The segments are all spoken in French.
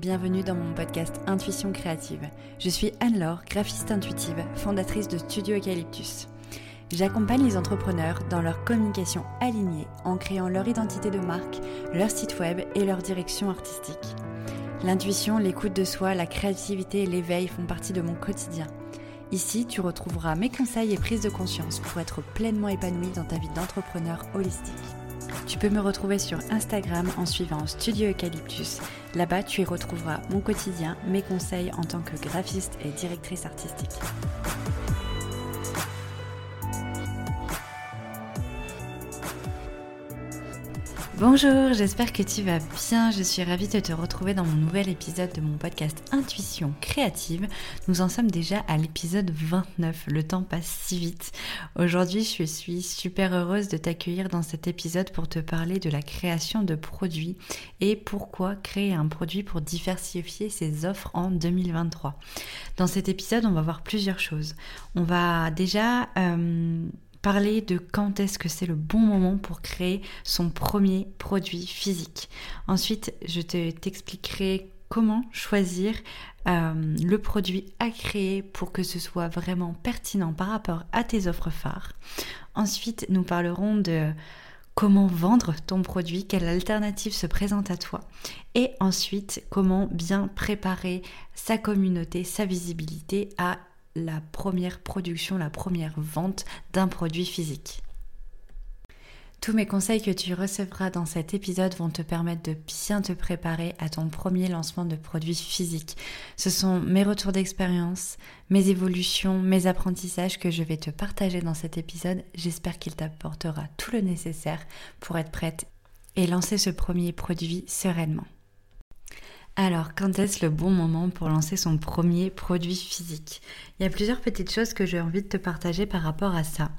Bienvenue dans mon podcast Intuition créative. Je suis Anne-Laure, graphiste intuitive, fondatrice de Studio Eucalyptus. J'accompagne les entrepreneurs dans leur communication alignée en créant leur identité de marque, leur site web et leur direction artistique. L'intuition, l'écoute de soi, la créativité et l'éveil font partie de mon quotidien. Ici, tu retrouveras mes conseils et prises de conscience pour être pleinement épanoui dans ta vie d'entrepreneur holistique. Tu peux me retrouver sur Instagram en suivant Studio Eucalyptus. Là-bas, tu y retrouveras mon quotidien, mes conseils en tant que graphiste et directrice artistique. Bonjour, j'espère que tu vas bien. Je suis ravie de te retrouver dans mon nouvel épisode de mon podcast Intuition créative. Nous en sommes déjà à l'épisode 29. Le temps passe si vite. Aujourd'hui, je suis super heureuse de t'accueillir dans cet épisode pour te parler de la création de produits et pourquoi créer un produit pour diversifier ses offres en 2023. Dans cet épisode, on va voir plusieurs choses. On va déjà... Euh, parler de quand est-ce que c'est le bon moment pour créer son premier produit physique. Ensuite, je t'expliquerai comment choisir euh, le produit à créer pour que ce soit vraiment pertinent par rapport à tes offres phares. Ensuite, nous parlerons de comment vendre ton produit, quelle alternative se présente à toi. Et ensuite, comment bien préparer sa communauté, sa visibilité à la première production, la première vente d'un produit physique. Tous mes conseils que tu recevras dans cet épisode vont te permettre de bien te préparer à ton premier lancement de produit physique. Ce sont mes retours d'expérience, mes évolutions, mes apprentissages que je vais te partager dans cet épisode. J'espère qu'il t'apportera tout le nécessaire pour être prête et lancer ce premier produit sereinement. Alors, quand est-ce le bon moment pour lancer son premier produit physique? Il y a plusieurs petites choses que j'ai envie de te partager par rapport à ça.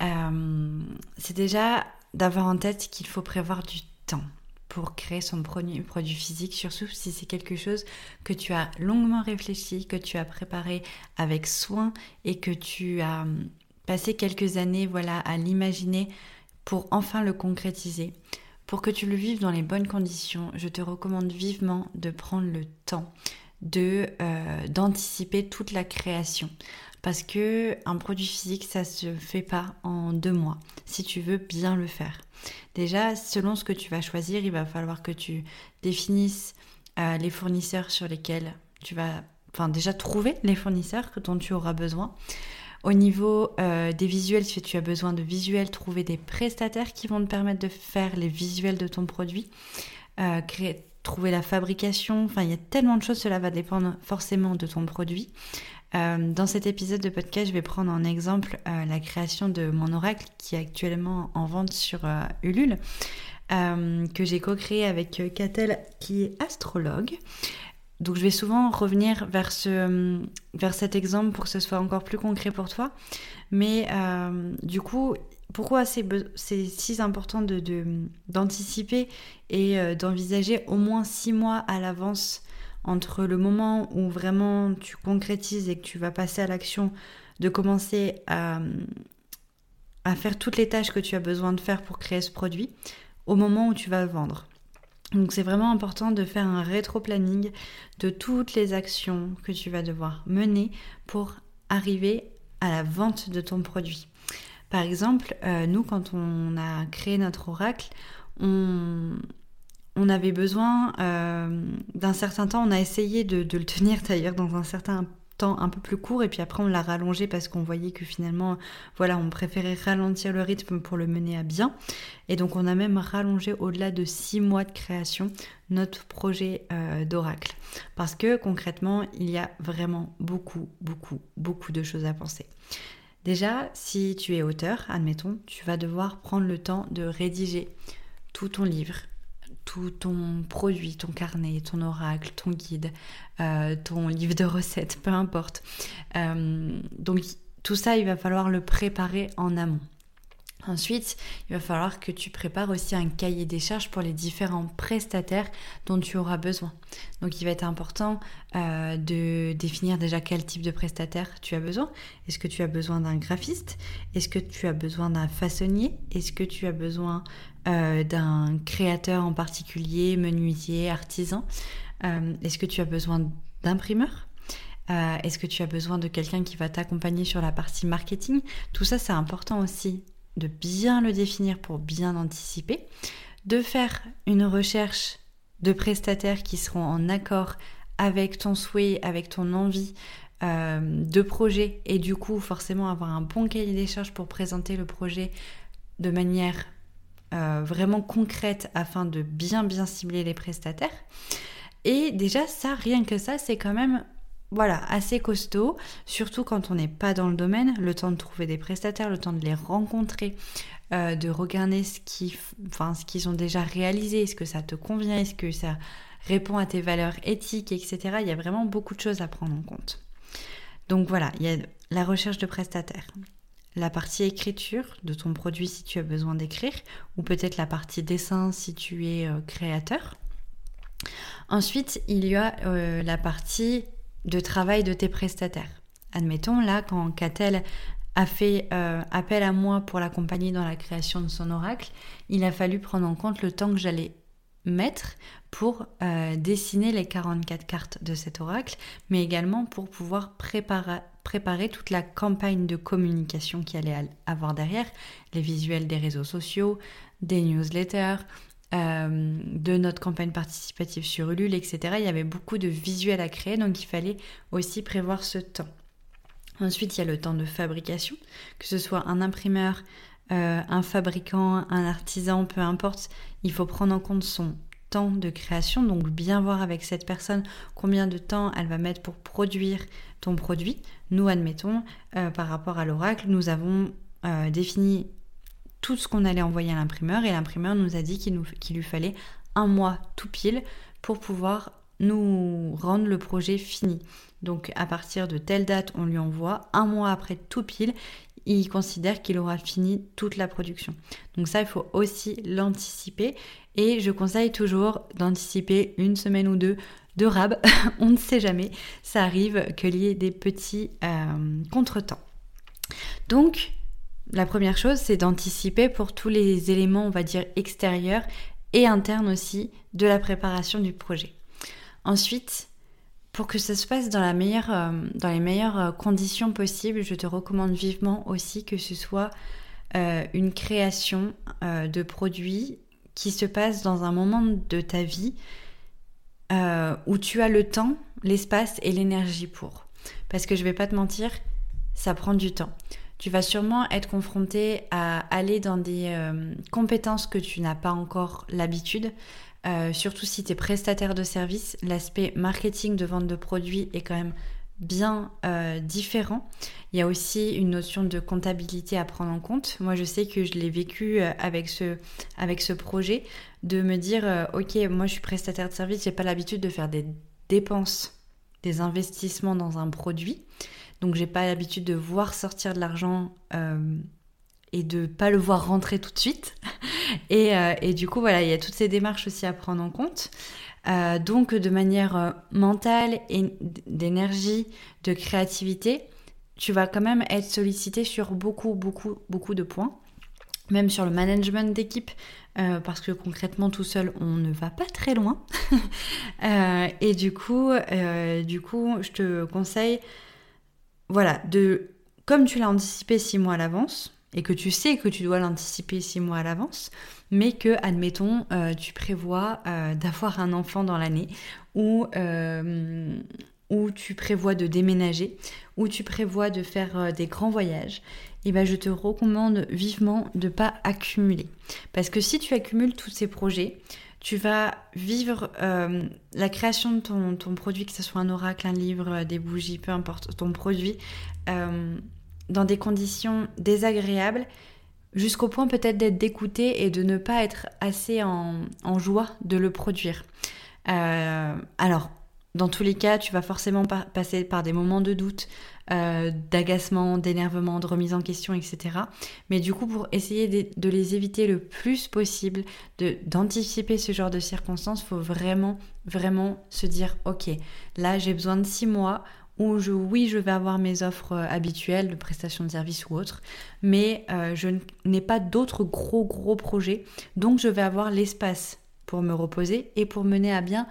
Euh, c'est déjà d'avoir en tête qu'il faut prévoir du temps pour créer son premier produit physique, surtout si c'est quelque chose que tu as longuement réfléchi, que tu as préparé avec soin et que tu as hum, passé quelques années voilà, à l'imaginer pour enfin le concrétiser. Pour que tu le vives dans les bonnes conditions, je te recommande vivement de prendre le temps de euh, d'anticiper toute la création. Parce que un produit physique ça se fait pas en deux mois si tu veux bien le faire. Déjà selon ce que tu vas choisir il va falloir que tu définisses euh, les fournisseurs sur lesquels tu vas enfin déjà trouver les fournisseurs dont tu auras besoin au niveau euh, des visuels, si tu as besoin de visuels, trouver des prestataires qui vont te permettre de faire les visuels de ton produit, euh, trouver la fabrication, enfin il y a tellement de choses, cela va dépendre forcément de ton produit. Euh, dans cet épisode de podcast, je vais prendre en exemple la création de mon oracle qui est actuellement en vente sur Ulule, que j'ai co-créé avec Catel qui est astrologue. Donc je vais souvent revenir vers, ce, vers cet exemple pour que ce soit encore plus concret pour toi. Mais euh, du coup, pourquoi c'est si important d'anticiper et euh, d'envisager au moins six mois à l'avance entre le moment où vraiment tu concrétises et que tu vas passer à l'action, de commencer à faire toutes les tâches que tu as besoin de faire pour créer ce produit, au moment où tu vas le vendre? Donc c'est vraiment important de faire un rétro-planning de toutes les actions que tu vas devoir mener pour arriver à la vente de ton produit. Par exemple, euh, nous quand on a créé notre oracle, on, avait besoin euh, d'un certain temps, on a essayé de, de le tenir d'ailleurs dans un certain temps un peu plus court et puis après on l'a rallongé parce qu'on voyait que finalement voilà on préférait ralentir le rythme pour le mener à bien et donc on a même rallongé au-delà de six mois de création notre projet euh, d'oracle parce que concrètement il y a vraiment beaucoup beaucoup beaucoup de choses à penser. Déjà, si tu es auteur, admettons, tu vas devoir prendre le temps de rédiger tout ton livre, tout ton produit, ton carnet, ton oracle, ton guide, euh, ton livre de recettes, peu importe. Euh, donc tout ça, il va falloir le préparer en amont. Ensuite, il va falloir que tu prépares aussi un cahier des charges pour les différents prestataires dont tu auras besoin. Donc il va être important euh, de définir déjà quel type de prestataire tu as besoin. Est-ce que tu as besoin d'un graphiste? Est-ce que tu as besoin d'un façonnier? Est-ce que tu as besoin euh, d'un créateur en particulier, menuisier, artisan. Est-ce que tu as besoin d'imprimeur? Est-ce que tu as besoin de quelqu'un qui va t'accompagner sur la partie marketing? Tout ça, c'est important aussi de bien le définir pour bien anticiper, de faire une recherche de prestataires qui seront en accord avec ton souhait, avec ton envie euh, de projet et du coup forcément avoir un bon cahier des charges pour présenter le projet de manière euh, vraiment concrète afin de bien bien cibler les prestataires. Et déjà ça, rien que ça, c'est quand même voilà, assez costaud, surtout quand on n'est pas dans le domaine, le temps de trouver des prestataires, le temps de les rencontrer, euh, de regarder ce qu'ils enfin, ont déjà réalisé, est-ce que ça te convient, est-ce que ça répond à tes valeurs éthiques, etc. Il y a vraiment beaucoup de choses à prendre en compte. Donc voilà, il y a la recherche de prestataires, la partie écriture de ton produit si tu as besoin d'écrire, ou peut-être la partie dessin si tu es euh, créateur. Ensuite, il y a euh, la partie de travail de tes prestataires. Admettons, là, quand Catel a fait euh, appel à moi pour l'accompagner dans la création de son oracle, il a fallu prendre en compte le temps que j'allais mettre pour euh, dessiner les 44 cartes de cet oracle, mais également pour pouvoir préparer, toute la campagne de communication qui allait avoir derrière, les visuels des réseaux sociaux, des newsletters, euh, de notre campagne participative sur Ulule, etc. Il y avait beaucoup de visuels à créer, donc il fallait aussi prévoir ce temps. Ensuite, il y a le temps de fabrication, que ce soit un imprimeur, euh, un fabricant, un artisan, peu importe, il faut prendre en compte son temps de création, donc bien voir avec cette personne combien de temps elle va mettre pour produire ton produit. Nous, admettons, euh, par rapport à l'oracle, nous avons défini tout ce qu'on allait envoyer à l'imprimeur et l'imprimeur nous a dit qu'il lui fallait un mois tout pile pour pouvoir nous rendre le projet fini. Donc à partir de telle date, on lui envoie. Un mois après tout pile, il considère qu'il aura fini toute la production. Donc ça, il faut aussi l'anticiper. Et je conseille toujours d'anticiper une semaine ou deux de rab. on ne sait jamais. Ça arrive qu'il y ait des petits euh, contretemps. Donc la première chose, c'est d'anticiper pour tous les éléments, on va dire, extérieurs et internes aussi de la préparation du projet. Ensuite, pour que ça se passe dans, euh, les meilleures euh, conditions possibles, je te recommande vivement aussi que ce soit euh, une création de produits qui se passe dans un moment de ta vie où tu as le temps, l'espace et l'énergie pour. Parce que je vais pas te mentir, ça prend du temps tu vas sûrement être confronté à aller dans des compétences que tu n'as pas encore l'habitude. Euh, surtout si tu es prestataire de service, l'aspect marketing de vente de produits est quand même bien euh, différent. Il y a aussi une notion de comptabilité à prendre en compte. Moi, je sais que je l'ai vécu avec ce, avec ce projet, de me dire, ok, moi je suis prestataire de service, j'ai pas l'habitude de faire des dépenses, des investissements dans un produit. Donc j'ai pas l'habitude de voir sortir de l'argent euh, et de pas le voir rentrer tout de suite. Euh, et, du coup voilà, il y a toutes ces démarches aussi à prendre en compte. Euh, donc de manière mentale et d'énergie, de créativité, tu vas quand même être sollicité sur beaucoup, beaucoup, beaucoup de points. Même sur le management d'équipe, parce que concrètement tout seul on ne va pas très loin. et du coup, du coup, je te conseille voilà, de comme tu l'as anticipé six mois à l'avance, et que tu sais que tu dois l'anticiper six mois à l'avance, mais que, admettons, euh, tu prévois euh, d'avoir un enfant dans l'année, ou, euh, ou tu prévois de déménager, ou tu prévois de faire des grands voyages, et eh ben je te recommande vivement de ne pas accumuler. Parce que si tu accumules tous ces projets, tu vas vivre la création de ton, produit, que ce soit un oracle, un livre, des bougies, peu importe, ton produit, dans des conditions désagréables, jusqu'au point peut-être d'être dégoûté et de ne pas être assez en, joie de le produire. Euh, alors, dans tous les cas, tu vas forcément passer par des moments de doute, euh, d'agacement, d'énervement, de remise en question, etc. Mais du coup, pour essayer de, les éviter le plus possible, d'anticiper ce genre de circonstances, faut vraiment, vraiment se dire, ok, là j'ai besoin de six mois où je, oui, je vais avoir mes offres euh, habituelles de prestation de services ou autres, mais euh, je n'ai pas d'autres gros, gros projets, donc je vais avoir l'espace pour me reposer et pour mener à bien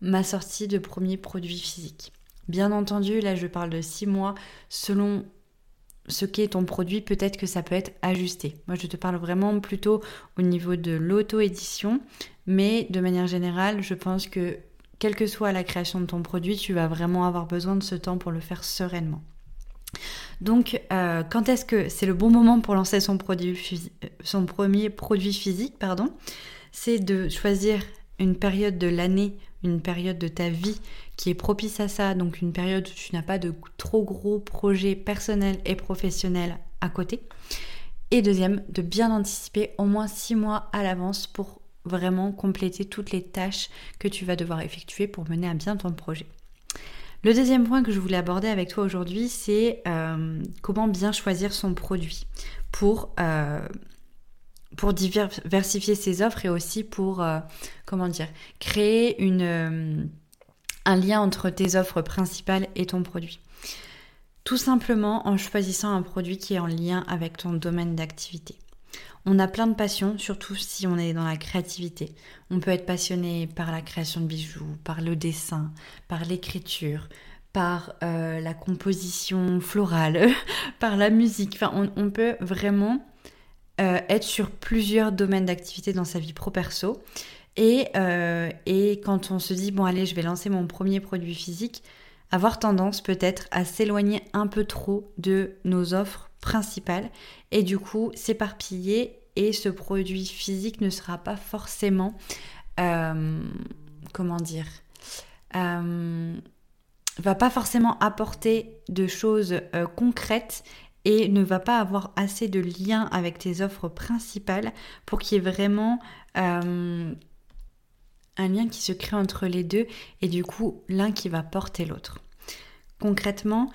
ma sortie de premier produit physique. Bien entendu, là je parle de six mois selon ce qu'est ton produit, peut-être que ça peut être ajusté. Moi, je te parle vraiment plutôt au niveau de l'auto-édition, mais de manière générale, je pense que quelle que soit la création de ton produit, tu vas vraiment avoir besoin de ce temps pour le faire sereinement. Donc, euh, quand est-ce que c'est le bon moment pour lancer son, produit, son premier produit physique pardon? C'est de choisir une période de l'année, une période de ta vie qui est propice à ça, donc une période où tu n'as pas de trop gros projets personnels et professionnels à côté. Et deuxième, de bien anticiper au moins six mois à l'avance pour vraiment compléter toutes les tâches que tu vas devoir effectuer pour mener à bien ton projet. Le deuxième point que je voulais aborder avec toi aujourd'hui, c'est euh, comment bien choisir son produit pour, euh, pour diversifier ses offres et aussi pour, euh, comment dire, créer un lien entre tes offres principales et ton produit. Tout simplement en choisissant un produit qui est en lien avec ton domaine d'activité. On a plein de passions, surtout si on est dans la créativité. On peut être passionné par la création de bijoux, par le dessin, par l'écriture, par euh, la composition florale, par la musique. Enfin, on, peut vraiment euh, être sur plusieurs domaines d'activité dans sa vie pro-perso. Euh, et quand on se dit, bon allez, je vais lancer mon premier produit physique, avoir tendance peut-être à s'éloigner un peu trop de nos offres principales et du coup s'éparpiller et ce produit physique ne sera pas forcément, euh, comment dire, euh, va pas forcément apporter de choses euh, concrètes et ne va pas avoir assez de lien avec tes offres principales pour qu'il y ait vraiment un lien qui se crée entre les deux et du coup l'un qui va porter l'autre. Concrètement,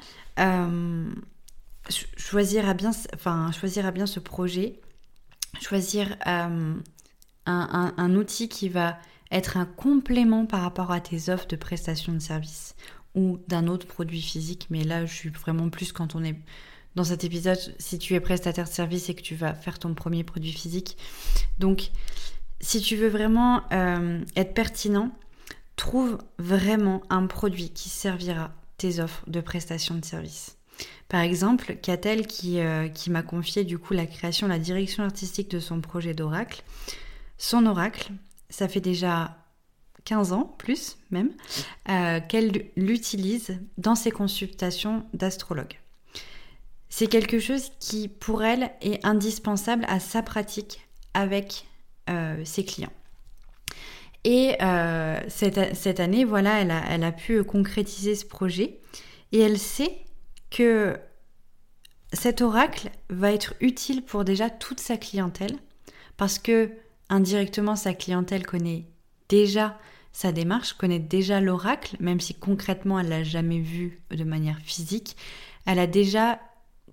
choisir à bien, choisir bien ce projet, choisir euh, un, outil qui va être un complément par rapport à tes offres de prestation de service ou d'un autre produit physique. Mais là, je suis vraiment plus quand on est dans cet épisode, si tu es prestataire de service et que tu vas faire ton premier produit physique. Donc, si tu veux vraiment euh, être pertinent, trouve vraiment un produit qui servira tes offres de prestation de service. Par exemple, Catel qui, euh, qui m'a confié du coup la création, la direction artistique de son projet d'oracle. Son oracle, ça fait déjà 15 ans, plus même, euh, qu'elle l'utilise dans ses consultations d'astrologue. C'est quelque chose qui, pour elle, est indispensable à sa pratique avec euh, ses clients. Et cette, cette, année, voilà, elle a, elle a pu concrétiser ce projet et elle sait que cet oracle va être utile pour déjà toute sa clientèle parce que indirectement sa clientèle connaît déjà sa démarche, connaît déjà l'oracle, même si concrètement elle l'a jamais vu de manière physique, elle a déjà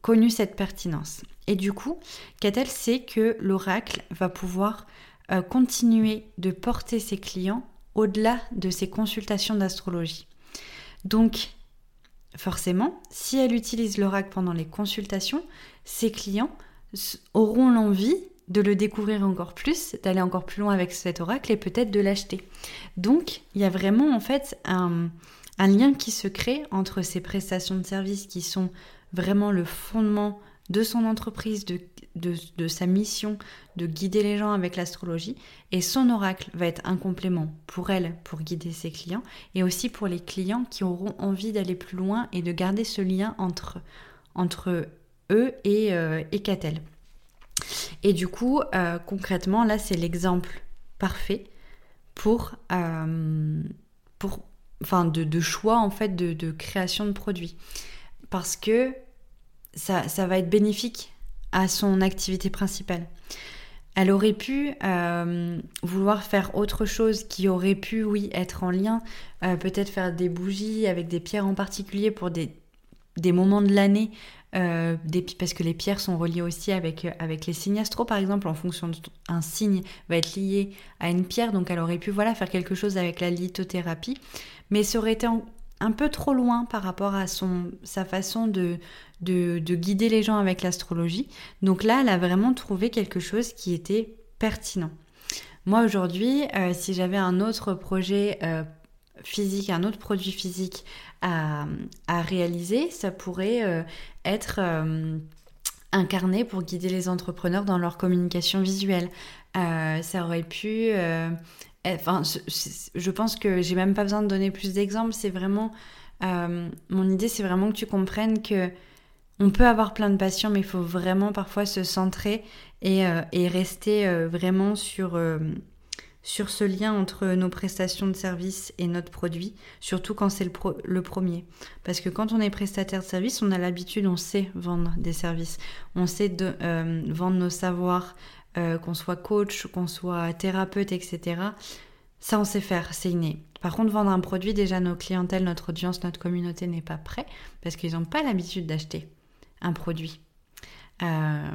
connu cette pertinence. Et du coup, Catel sait que l'oracle va pouvoir euh, continuer de porter ses clients au-delà de ses consultations d'astrologie. Donc, Forcément, si elle utilise l'oracle pendant les consultations, ses clients auront l'envie de le découvrir encore plus, d'aller encore plus loin avec cet oracle et peut-être de l'acheter. Donc, il y a vraiment en fait un, lien qui se crée entre ces prestations de services qui sont vraiment le fondement de son entreprise, de, de, sa mission de guider les gens avec l'astrologie. Et son oracle va être un complément pour elle, pour guider ses clients, et aussi pour les clients qui auront envie d'aller plus loin et de garder ce lien entre, eux et, euh, et Catel. Et du coup, euh, concrètement, là, c'est l'exemple parfait pour, euh, enfin, de, choix en fait de création de produits. Parce que ça, va être bénéfique à son activité principale. Elle aurait pu euh, vouloir faire autre chose qui aurait pu, oui, être en lien, euh, peut-être faire des bougies avec des pierres en particulier pour des, moments de l'année, euh, parce que les pierres sont reliées aussi avec, avec les signes astro, par exemple, en fonction d'un signe va être lié à une pierre, donc elle aurait pu voilà, faire quelque chose avec la lithothérapie, mais ça aurait été un peu trop loin par rapport à son, sa façon de, de, guider les gens avec l'astrologie. Donc là, elle a vraiment trouvé quelque chose qui était pertinent. Moi aujourd'hui, euh, si j'avais un autre projet euh, physique, un autre produit physique à, réaliser, ça pourrait être incarné pour guider les entrepreneurs dans leur communication visuelle. ça aurait pu Enfin, je, pense que j'ai même pas besoin de donner plus d'exemples. C'est vraiment. Euh, mon idée, c'est vraiment que tu comprennes que on peut avoir plein de passions, mais il faut vraiment parfois se centrer et, euh, rester euh, vraiment sur, sur ce lien entre nos prestations de services et notre produit, surtout quand c'est le, premier. Parce que quand on est prestataire de service, on a l'habitude, on sait vendre des services, on sait vendre nos savoirs, euh, qu'on soit coach, qu'on soit thérapeute, etc. Ça, on sait faire, c'est inné. Par contre, vendre un produit, déjà, nos clientèles, notre audience, notre communauté n'est pas prêt parce qu'ils n'ont pas l'habitude d'acheter un produit. Euh,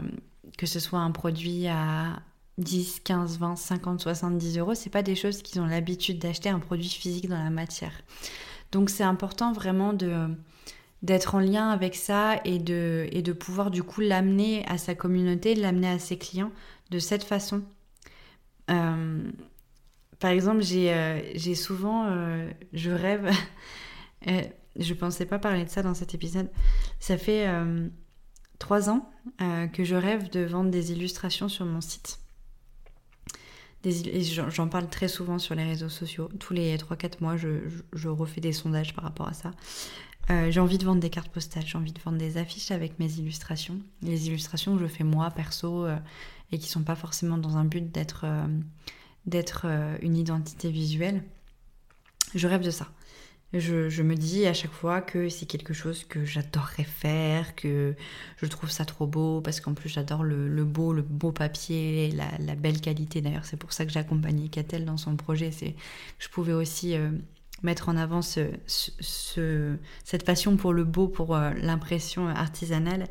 que ce soit un produit à 10, 15, 20, 50, 70 euros, c'est pas des choses qu'ils ont l'habitude d'acheter un produit physique dans la matière. Donc c'est important vraiment de d'être en lien avec ça et de, et de pouvoir du coup l'amener à sa communauté, l'amener à ses clients de cette façon. Euh, par exemple, j'ai euh, souvent, euh, je rêve, je pensais pas parler de ça dans cet épisode, ça fait trois ans que je rêve de vendre des illustrations sur mon site. J'en parle très souvent sur les réseaux sociaux. Tous les 3-4 mois, je, je, refais des sondages par rapport à ça. j'ai envie de vendre des cartes postales, j'ai envie de vendre des affiches avec mes illustrations. Les illustrations que je fais moi, perso, et qui sont pas forcément dans un but d'être euh, d'être euh, une identité visuelle. Je rêve de ça. Je, me dis à chaque fois que c'est quelque chose que j'adorerais faire, que je trouve ça trop beau, parce qu'en plus j'adore le, beau, le beau papier, la, belle qualité. D'ailleurs, c'est pour ça que j'ai accompagné Catel dans son projet. C'est je pouvais aussi euh, mettre en avant ce, cette passion pour le beau, pour l'impression artisanale.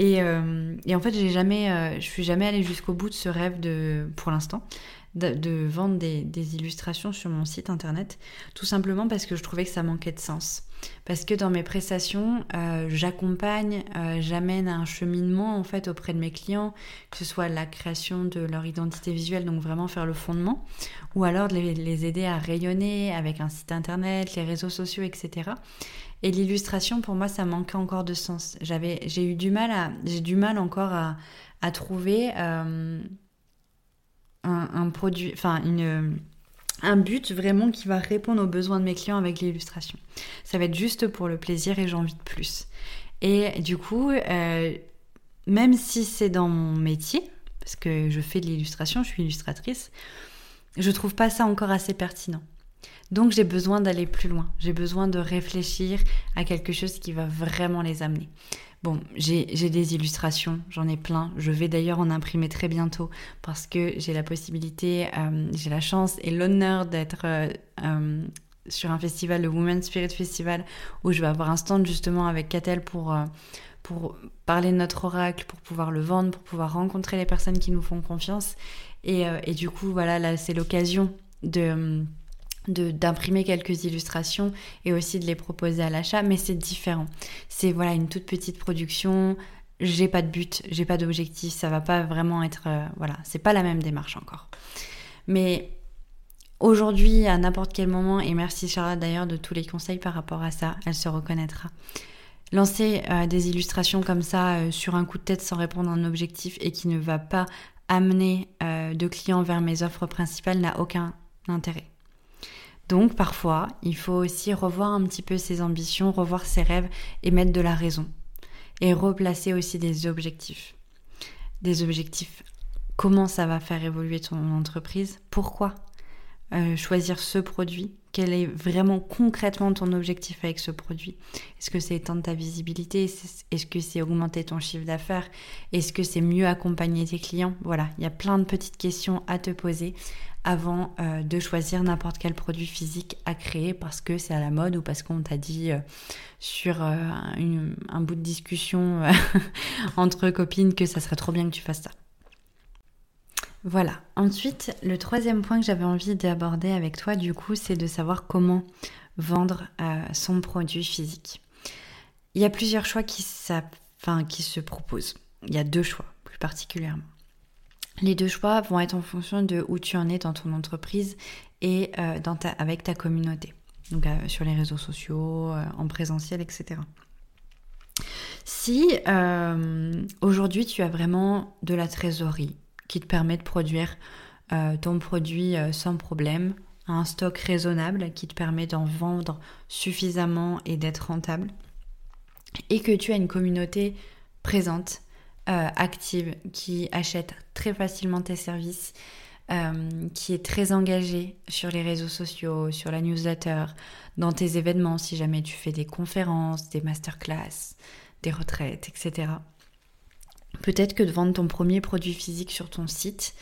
Euh, et, en fait, j'ai jamais, euh, je suis jamais allée jusqu'au bout de ce rêve de, pour l'instant, de, vendre des, illustrations sur mon site internet, tout simplement parce que je trouvais que ça manquait de sens. Parce que dans mes prestations, euh, j'accompagne, j'amène un cheminement en fait auprès de mes clients, que ce soit la création de leur identité visuelle, donc vraiment faire le fondement, ou alors de les, aider à rayonner avec un site internet, les réseaux sociaux, etc. Et l'illustration, pour moi, ça manquait encore de sens. J'avais, j'ai eu du mal à, j'ai du mal encore à, à trouver euh, un, produit, enfin une, un but vraiment qui va répondre aux besoins de mes clients avec l'illustration. Ça va être juste pour le plaisir et j'ai envie de plus. Et du coup, euh, même si c'est dans mon métier, parce que je fais de l'illustration, je suis illustratrice, je trouve pas ça encore assez pertinent. Donc j'ai besoin d'aller plus loin, j'ai besoin de réfléchir à quelque chose qui va vraiment les amener. Bon, j'ai des illustrations, j'en ai plein. Je vais d'ailleurs en imprimer très bientôt parce que j'ai la possibilité, euh, j'ai la chance et l'honneur d'être euh, euh, sur un festival, le Women's Spirit Festival, où je vais avoir un stand justement avec Catel pour, pour parler de notre oracle, pour pouvoir le vendre, pour pouvoir rencontrer les personnes qui nous font confiance. Et, et du coup, voilà, là, c'est l'occasion de d'imprimer quelques illustrations et aussi de les proposer à l'achat, mais c'est différent. C'est voilà une toute petite production. J'ai pas de but, j'ai pas d'objectif, ça va pas vraiment être euh, voilà, c'est pas la même démarche encore. Mais aujourd'hui, à n'importe quel moment, et merci Charlotte d'ailleurs de tous les conseils par rapport à ça, elle se reconnaîtra. Lancer euh, des illustrations comme ça euh, sur un coup de tête sans répondre à un objectif et qui ne va pas amener de clients vers mes offres principales n'a aucun intérêt. Donc parfois, il faut aussi revoir un petit peu ses ambitions, revoir ses rêves et mettre de la raison. Et replacer aussi des objectifs. Des objectifs. Comment ça va faire évoluer ton entreprise? Pourquoi? Euh, choisir ce produit? Quel est vraiment concrètement ton objectif avec ce produit? Est-ce que c'est étendre ta visibilité? Est-ce que c'est augmenter ton chiffre d'affaires? Est-ce que c'est mieux accompagner tes clients? Voilà, il y a plein de petites questions à te poser avant euh, de choisir n'importe quel produit physique à créer parce que c'est à la mode ou parce qu'on t'a dit euh, sur euh, un bout de discussion entre copines que ça serait trop bien que tu fasses ça. Voilà. Ensuite, le troisième point que j'avais envie d'aborder avec toi, du coup, c'est de savoir comment vendre son produit physique. Il y a plusieurs choix qui, qui se proposent. Il y a deux choix, plus particulièrement. Les deux choix vont être en fonction de où tu en es dans ton entreprise et euh, dans ta, avec ta communauté. donc sur les réseaux sociaux, en présentiel, etc. Si aujourd'hui tu as vraiment de la trésorerie qui te permet de produire ton produit sans problème, un stock raisonnable qui te permet d'en vendre suffisamment et d'être rentable, et que tu as une communauté présente, euh, active, qui achète très facilement tes services, euh, qui est très engagée sur les réseaux sociaux, sur la newsletter, dans tes événements, si jamais tu fais des conférences, des masterclass, des retraites, etc. Peut-être que de vendre ton premier produit physique sur ton site,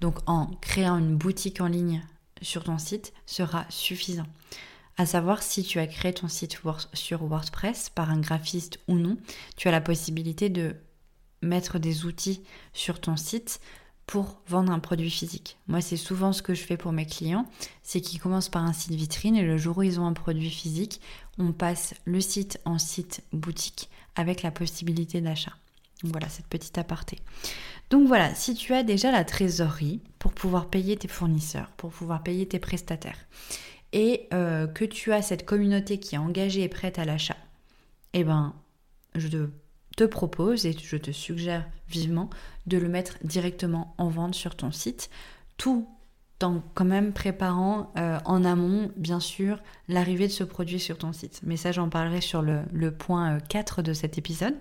donc en créant une boutique en ligne sur ton site, sera suffisant à savoir si tu as créé ton site sur WordPress par un graphiste ou non, tu as la possibilité de mettre des outils sur ton site pour vendre un produit physique. Moi, c'est souvent ce que je fais pour mes clients, c'est qu'ils commencent par un site vitrine et le jour où ils ont un produit physique, on passe le site en site boutique avec la possibilité d'achat. voilà cette petite aparté. Donc voilà, si tu as déjà la trésorerie pour pouvoir payer tes fournisseurs, pour pouvoir payer tes prestataires, et euh, que tu as cette communauté qui est engagée et prête à l'achat, eh ben, je te propose et je te suggère vivement de le mettre directement en vente sur ton site, tout en quand même préparant euh, en amont, bien sûr, l'arrivée de ce produit sur ton site. Mais ça, j'en parlerai sur le, point 4 euh, de cet épisode.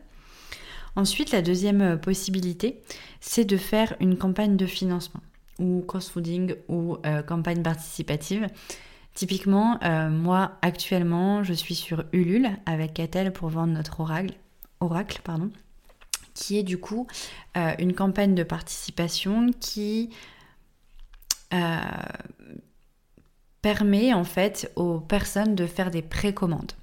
Ensuite, la deuxième possibilité, c'est de faire une campagne de financement ou cross-fooding ou campagne participative. Typiquement, euh, moi actuellement, je suis sur Ulule avec Catel pour vendre notre oracle, oracle pardon, qui est du coup euh, une campagne de participation qui euh, permet en fait aux personnes de faire des précommandes.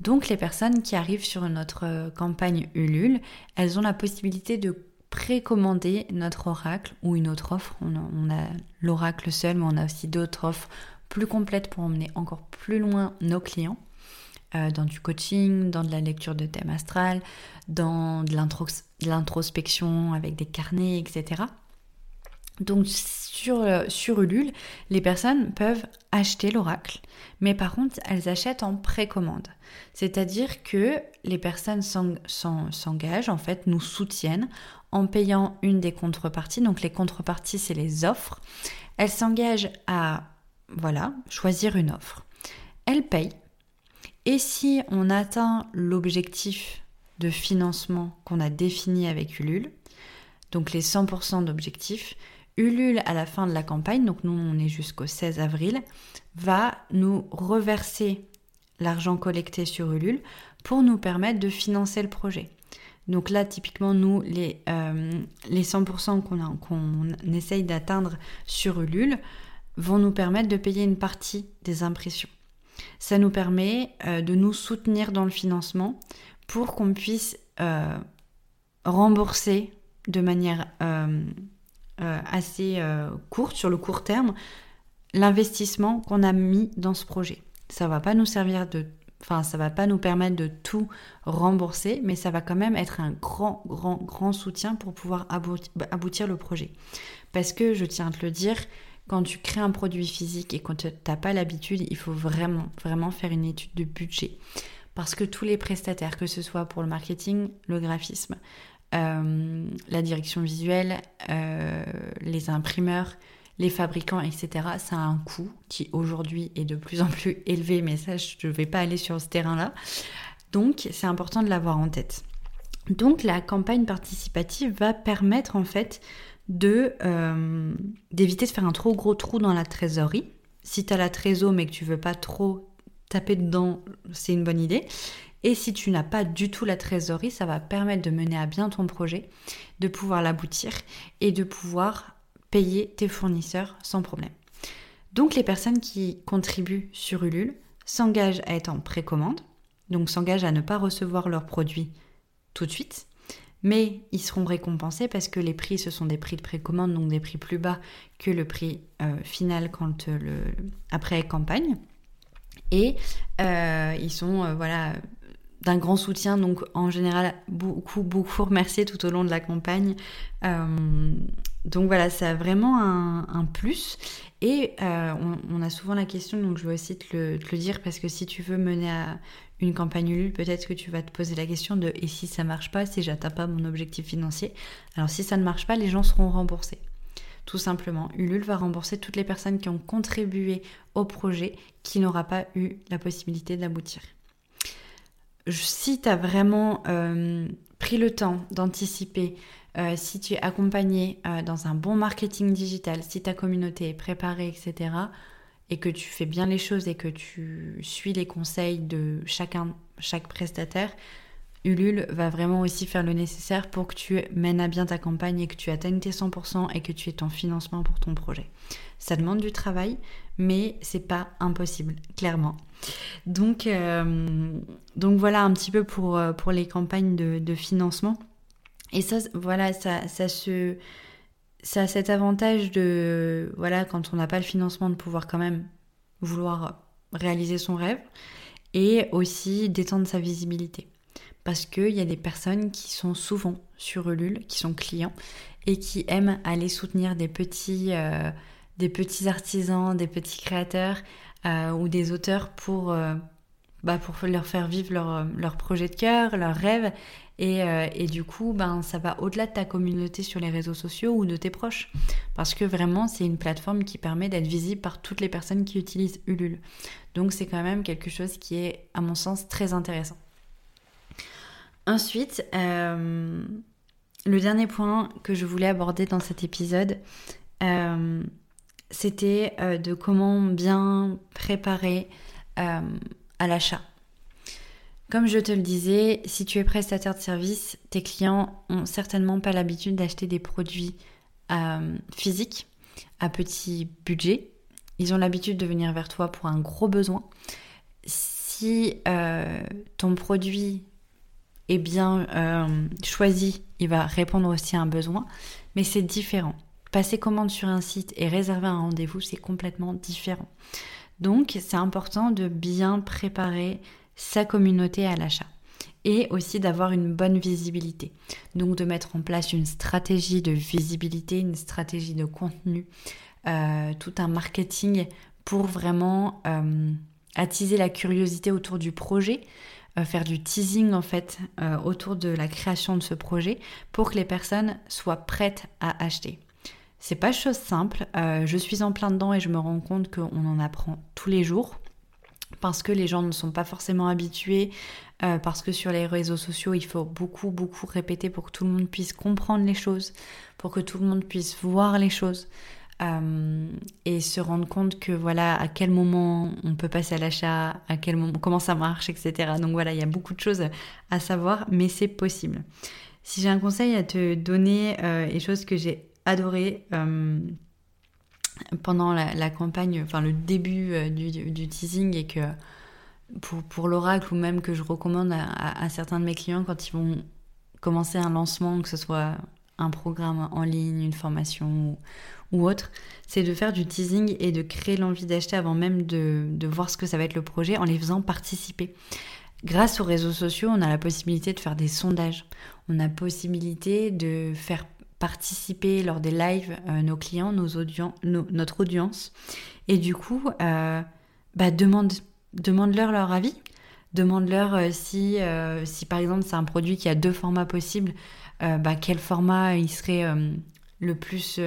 Donc les personnes qui arrivent sur notre campagne Ulule, elles ont la possibilité de précommander notre oracle ou une autre offre. On a, l'oracle seul, mais on a aussi d'autres offres plus complète pour emmener encore plus loin nos clients. Euh, dans du coaching, dans de la lecture de thème astral, dans de l'introspection avec des carnets, etc. Donc sur, euh, sur Ulule, les personnes peuvent acheter l'oracle, mais par contre, elles achètent en précommande. C'est-à-dire que les personnes s'engagent, en fait, nous soutiennent en payant une des contreparties. Donc les contreparties, c'est les offres. Elles s'engagent à voilà, choisir une offre. Elle paye. Et si on atteint l'objectif de financement qu'on a défini avec Ulule, donc les 100% d'objectifs, Ulule à la fin de la campagne, donc nous on est jusqu'au 16 avril, va nous reverser l'argent collecté sur Ulule pour nous permettre de financer le projet. Donc là, typiquement, nous, les, euh, les 100% qu'on qu'on essaye d'atteindre sur Ulule, vont nous permettre de payer une partie des impressions. Ça nous permet euh, de nous soutenir dans le financement pour qu'on puisse euh, rembourser de manière euh, assez courte, sur le court terme, l'investissement qu'on a mis dans ce projet. Ça va pas nous servir de enfin ça va pas nous permettre de tout rembourser, mais ça va quand même être un grand, grand, grand soutien pour pouvoir aboutir le projet. Parce que je tiens à te le dire, quand tu crées un produit physique et quand tu n'as pas l'habitude, il faut vraiment, vraiment faire une étude de budget. Parce que tous les prestataires, que ce soit pour le marketing, le graphisme, euh, la direction visuelle, euh, les imprimeurs, les fabricants, etc., ça a un coût qui aujourd'hui est de plus en plus élevé, mais ça, je ne vais pas aller sur ce terrain-là. Donc, c'est important de l'avoir en tête. Donc, la campagne participative va permettre en fait euh, d'éviter de faire un trop gros trou dans la trésorerie. Si tu as la trésor mais que tu veux pas trop taper dedans, c'est une bonne idée. Et si tu n'as pas du tout la trésorerie, ça va permettre de mener à bien ton projet, de pouvoir l'aboutir et de pouvoir payer tes fournisseurs sans problème. Donc les personnes qui contribuent sur Ulule s'engagent à être en précommande, donc s'engagent à ne pas recevoir leurs produits tout de suite, mais ils seront récompensés parce que les prix, ce sont des prix de précommande, donc des prix plus bas que le prix euh, final quand euh, le, après campagne. Et euh, ils sont voilà d'un grand soutien. Donc en général, beaucoup, beaucoup remercié tout au long de la campagne. Donc voilà, ça a vraiment un, plus. Et on, a souvent la question, donc je vais aussi te le, dire, parce que si tu veux mener à une campagne Ulule, peut-être que tu vas te poser la question de et si ça marche pas, si j'atteins pas mon objectif financier. Alors si ça ne marche pas, les gens seront remboursés. Tout simplement, Ulule va rembourser toutes les personnes qui ont contribué au projet qui n'aura pas eu la possibilité d'aboutir si tu as vraiment euh, pris le temps d'anticiper, euh, si tu es accompagné euh, dans un bon marketing digital, si ta communauté est préparée, etc., et que tu fais bien les choses et que tu suis les conseils de chacun, chaque prestataire, Ulule va vraiment aussi faire le nécessaire pour que tu mènes à bien ta campagne et que tu atteignes tes 100% et que tu aies ton financement pour ton projet. Ça demande du travail, mais c'est pas impossible, clairement. Donc, euh, donc voilà un petit peu pour, euh, pour les campagnes de, financement. Et ça, voilà, ça, ça se, ça a cet avantage de, voilà, quand on n'a pas le financement, de pouvoir quand même vouloir réaliser son rêve et aussi d'étendre sa visibilité. Parce qu'il y a des personnes qui sont souvent sur Ulule, qui sont clients et qui aiment aller soutenir des petits, euh, artisans, des petits créateurs euh, ou des auteurs pour, euh, bah, pour leur faire vivre leur, leur projet de cœur, leurs rêves. Et, euh, et, du coup, ben, ça va au-delà de ta communauté sur les réseaux sociaux ou de tes proches. Parce que vraiment, c'est une plateforme qui permet d'être visible par toutes les personnes qui utilisent Ulule. Donc c'est quand même quelque chose qui est, à mon sens, très intéressant. Ensuite, le dernier point que je voulais aborder dans cet épisode, c'était euh, de comment bien préparer euh, l'achat. Comme je te le disais, si tu es prestataire de service, tes clients ont certainement pas l'habitude d'acheter des produits euh, physiques à petit budget. Ils ont l'habitude de venir vers toi pour un gros besoin. Si ton produit est bien choisi, il va répondre aussi à un besoin, mais c'est différent. Passer commande sur un site et réserver un rendez-vous, c'est complètement différent. Donc, c'est important de bien préparer sa communauté à l'achat et aussi d'avoir une bonne visibilité. Donc, de mettre en place une stratégie de visibilité, une stratégie de contenu, euh, tout un marketing pour vraiment euh, attiser la curiosité autour du projet, euh, faire du teasing en fait autour de la création de ce projet pour que les personnes soient prêtes à acheter. C'est pas chose simple. Euh, je suis en plein dedans et je me rends compte qu'on en apprend tous les jours parce que les gens ne sont pas forcément habitués, euh, parce que sur les réseaux sociaux, il faut beaucoup, beaucoup répéter pour que tout le monde puisse comprendre les choses, pour que tout le monde puisse voir les choses. Euh, et se rendre compte que voilà à quel moment on peut passer à l'achat, à quel moment comment ça marche, etc. Donc voilà, il y a beaucoup de choses à savoir, mais c'est possible. Si j'ai un conseil à te donner, et chose que j'ai adoré euh, pendant la, campagne, enfin le début euh, du, teasing et que pour, l'oracle ou même que je recommande à, certains de mes clients quand ils vont commencer un lancement, que ce soit un programme en ligne, une formation ou, autre, c'est de faire du teasing et de créer l'envie d'acheter avant même de, de, voir ce que ça va être le projet en les faisant participer. Grâce aux réseaux sociaux, on a la possibilité de faire des sondages, on a possibilité de faire participer lors des lives euh, nos clients, nos notre audience. Et du coup, euh, bah, demande, demande-leur leur avis. Demande-leur euh, si, si par exemple c'est un produit qui a deux formats possibles, bah, quel format il serait le plus...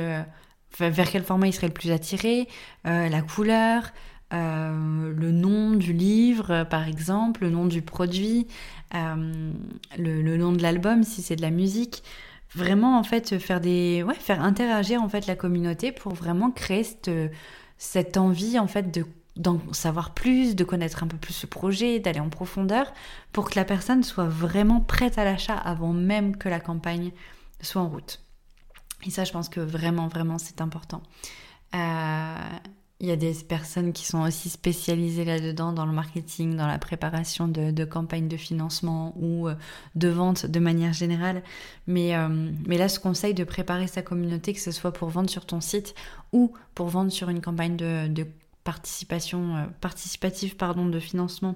vers quel format il serait le plus attiré, la couleur, le nom du livre, par exemple, le nom du produit, le, nom de l'album si c'est de la musique vraiment en fait faire des ouais, faire interagir en fait la communauté pour vraiment créer cette, envie en fait de d'en savoir plus, de connaître un peu plus ce projet, d'aller en profondeur pour que la personne soit vraiment prête à l'achat avant même que la campagne soit en route. Et ça, je pense que vraiment, vraiment, c'est important. Euh, il y a des personnes qui sont aussi spécialisées là-dedans, dans le marketing, dans la préparation de, campagnes de financement ou euh, de vente de manière générale. Mais, euh, là, ce conseil de préparer sa communauté, que ce soit pour vendre sur ton site ou pour vendre sur une campagne de, participation, euh, participative pardon, de financement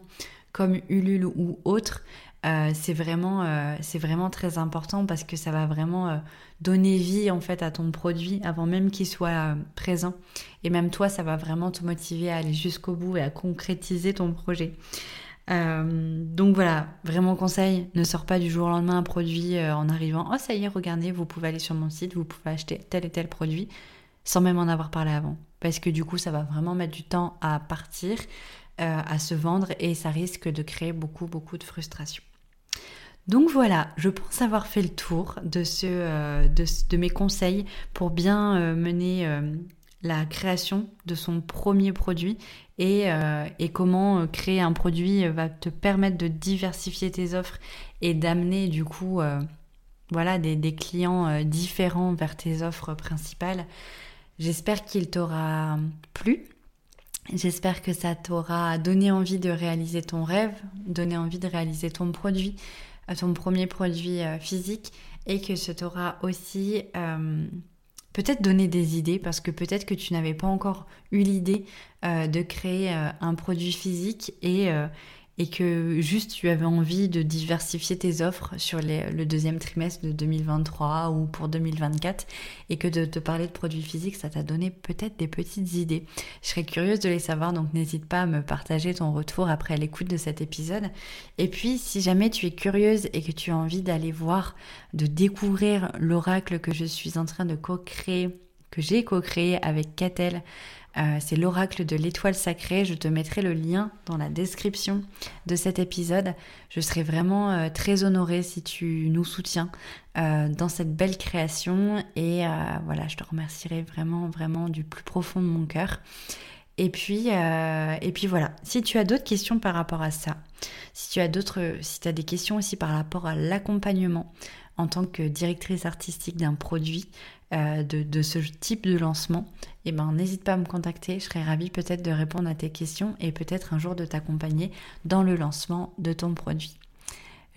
comme Ulule ou autre, c'est vraiment, c'est vraiment très important parce que ça va vraiment donner vie en fait à ton produit avant même qu'il soit présent. Et même toi, ça va vraiment te motiver à aller jusqu'au bout et à concrétiser ton projet. Euh, donc voilà, vraiment conseil, ne sors pas du jour au lendemain un produit euh, en arrivant, oh ça y est, regardez, vous pouvez aller sur mon site, vous pouvez acheter tel et tel produit sans même en avoir parlé avant. Parce que du coup, ça va vraiment mettre du temps à partir, euh, à se vendre et ça risque de créer beaucoup, beaucoup de frustration. Donc voilà, je pense avoir fait le tour de, de mes conseils pour bien mener la création de son premier produit et, euh, comment euh, créer un produit va te permettre de diversifier tes offres et d'amener du coup euh, voilà des, clients différents vers tes offres principales. J'espère qu'il t'aura plu. J'espère que ça t'aura donné envie de réaliser ton rêve, donné envie de réaliser ton produit, ton premier produit physique et que ça t'aura aussi peut-être donner des idées parce que peut-être que tu n'avais pas encore eu l'idée euh, de créer euh, un produit physique et, euh, et que juste tu avais envie de diversifier tes offres sur le deuxième trimestre de 2023 ou pour 2024 et que de te parler de produits physiques, ça t'a donné peut-être des petites idées. Je serais curieuse de les savoir, donc n'hésite pas à me partager ton retour après l'écoute de cet épisode. Et puis, si jamais tu es curieuse et que tu as envie d'aller voir, de découvrir l'oracle que je suis en train de co-créer, que j'ai co-créé avec Catel, euh, c'est l'oracle de l'étoile sacrée. Je te mettrai le lien dans la description de cet épisode. Je serai vraiment euh, très honorée si tu nous soutiens euh, dans cette belle création. Et voilà, je te remercierai vraiment, vraiment du plus profond de mon cœur. Et puis, et puis voilà, si tu as d'autres questions par rapport à ça, si tu as d'autres, si tu as des questions aussi par rapport à l'accompagnement en tant que directrice artistique d'un produit, euh, de, ce type de lancement, eh ben, n'hésite pas à me contacter. Je serais ravie peut-être de répondre à tes questions et peut-être un jour de t'accompagner dans le lancement de ton produit.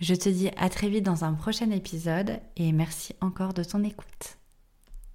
Je te dis à très vite dans un prochain épisode et merci encore de ton écoute.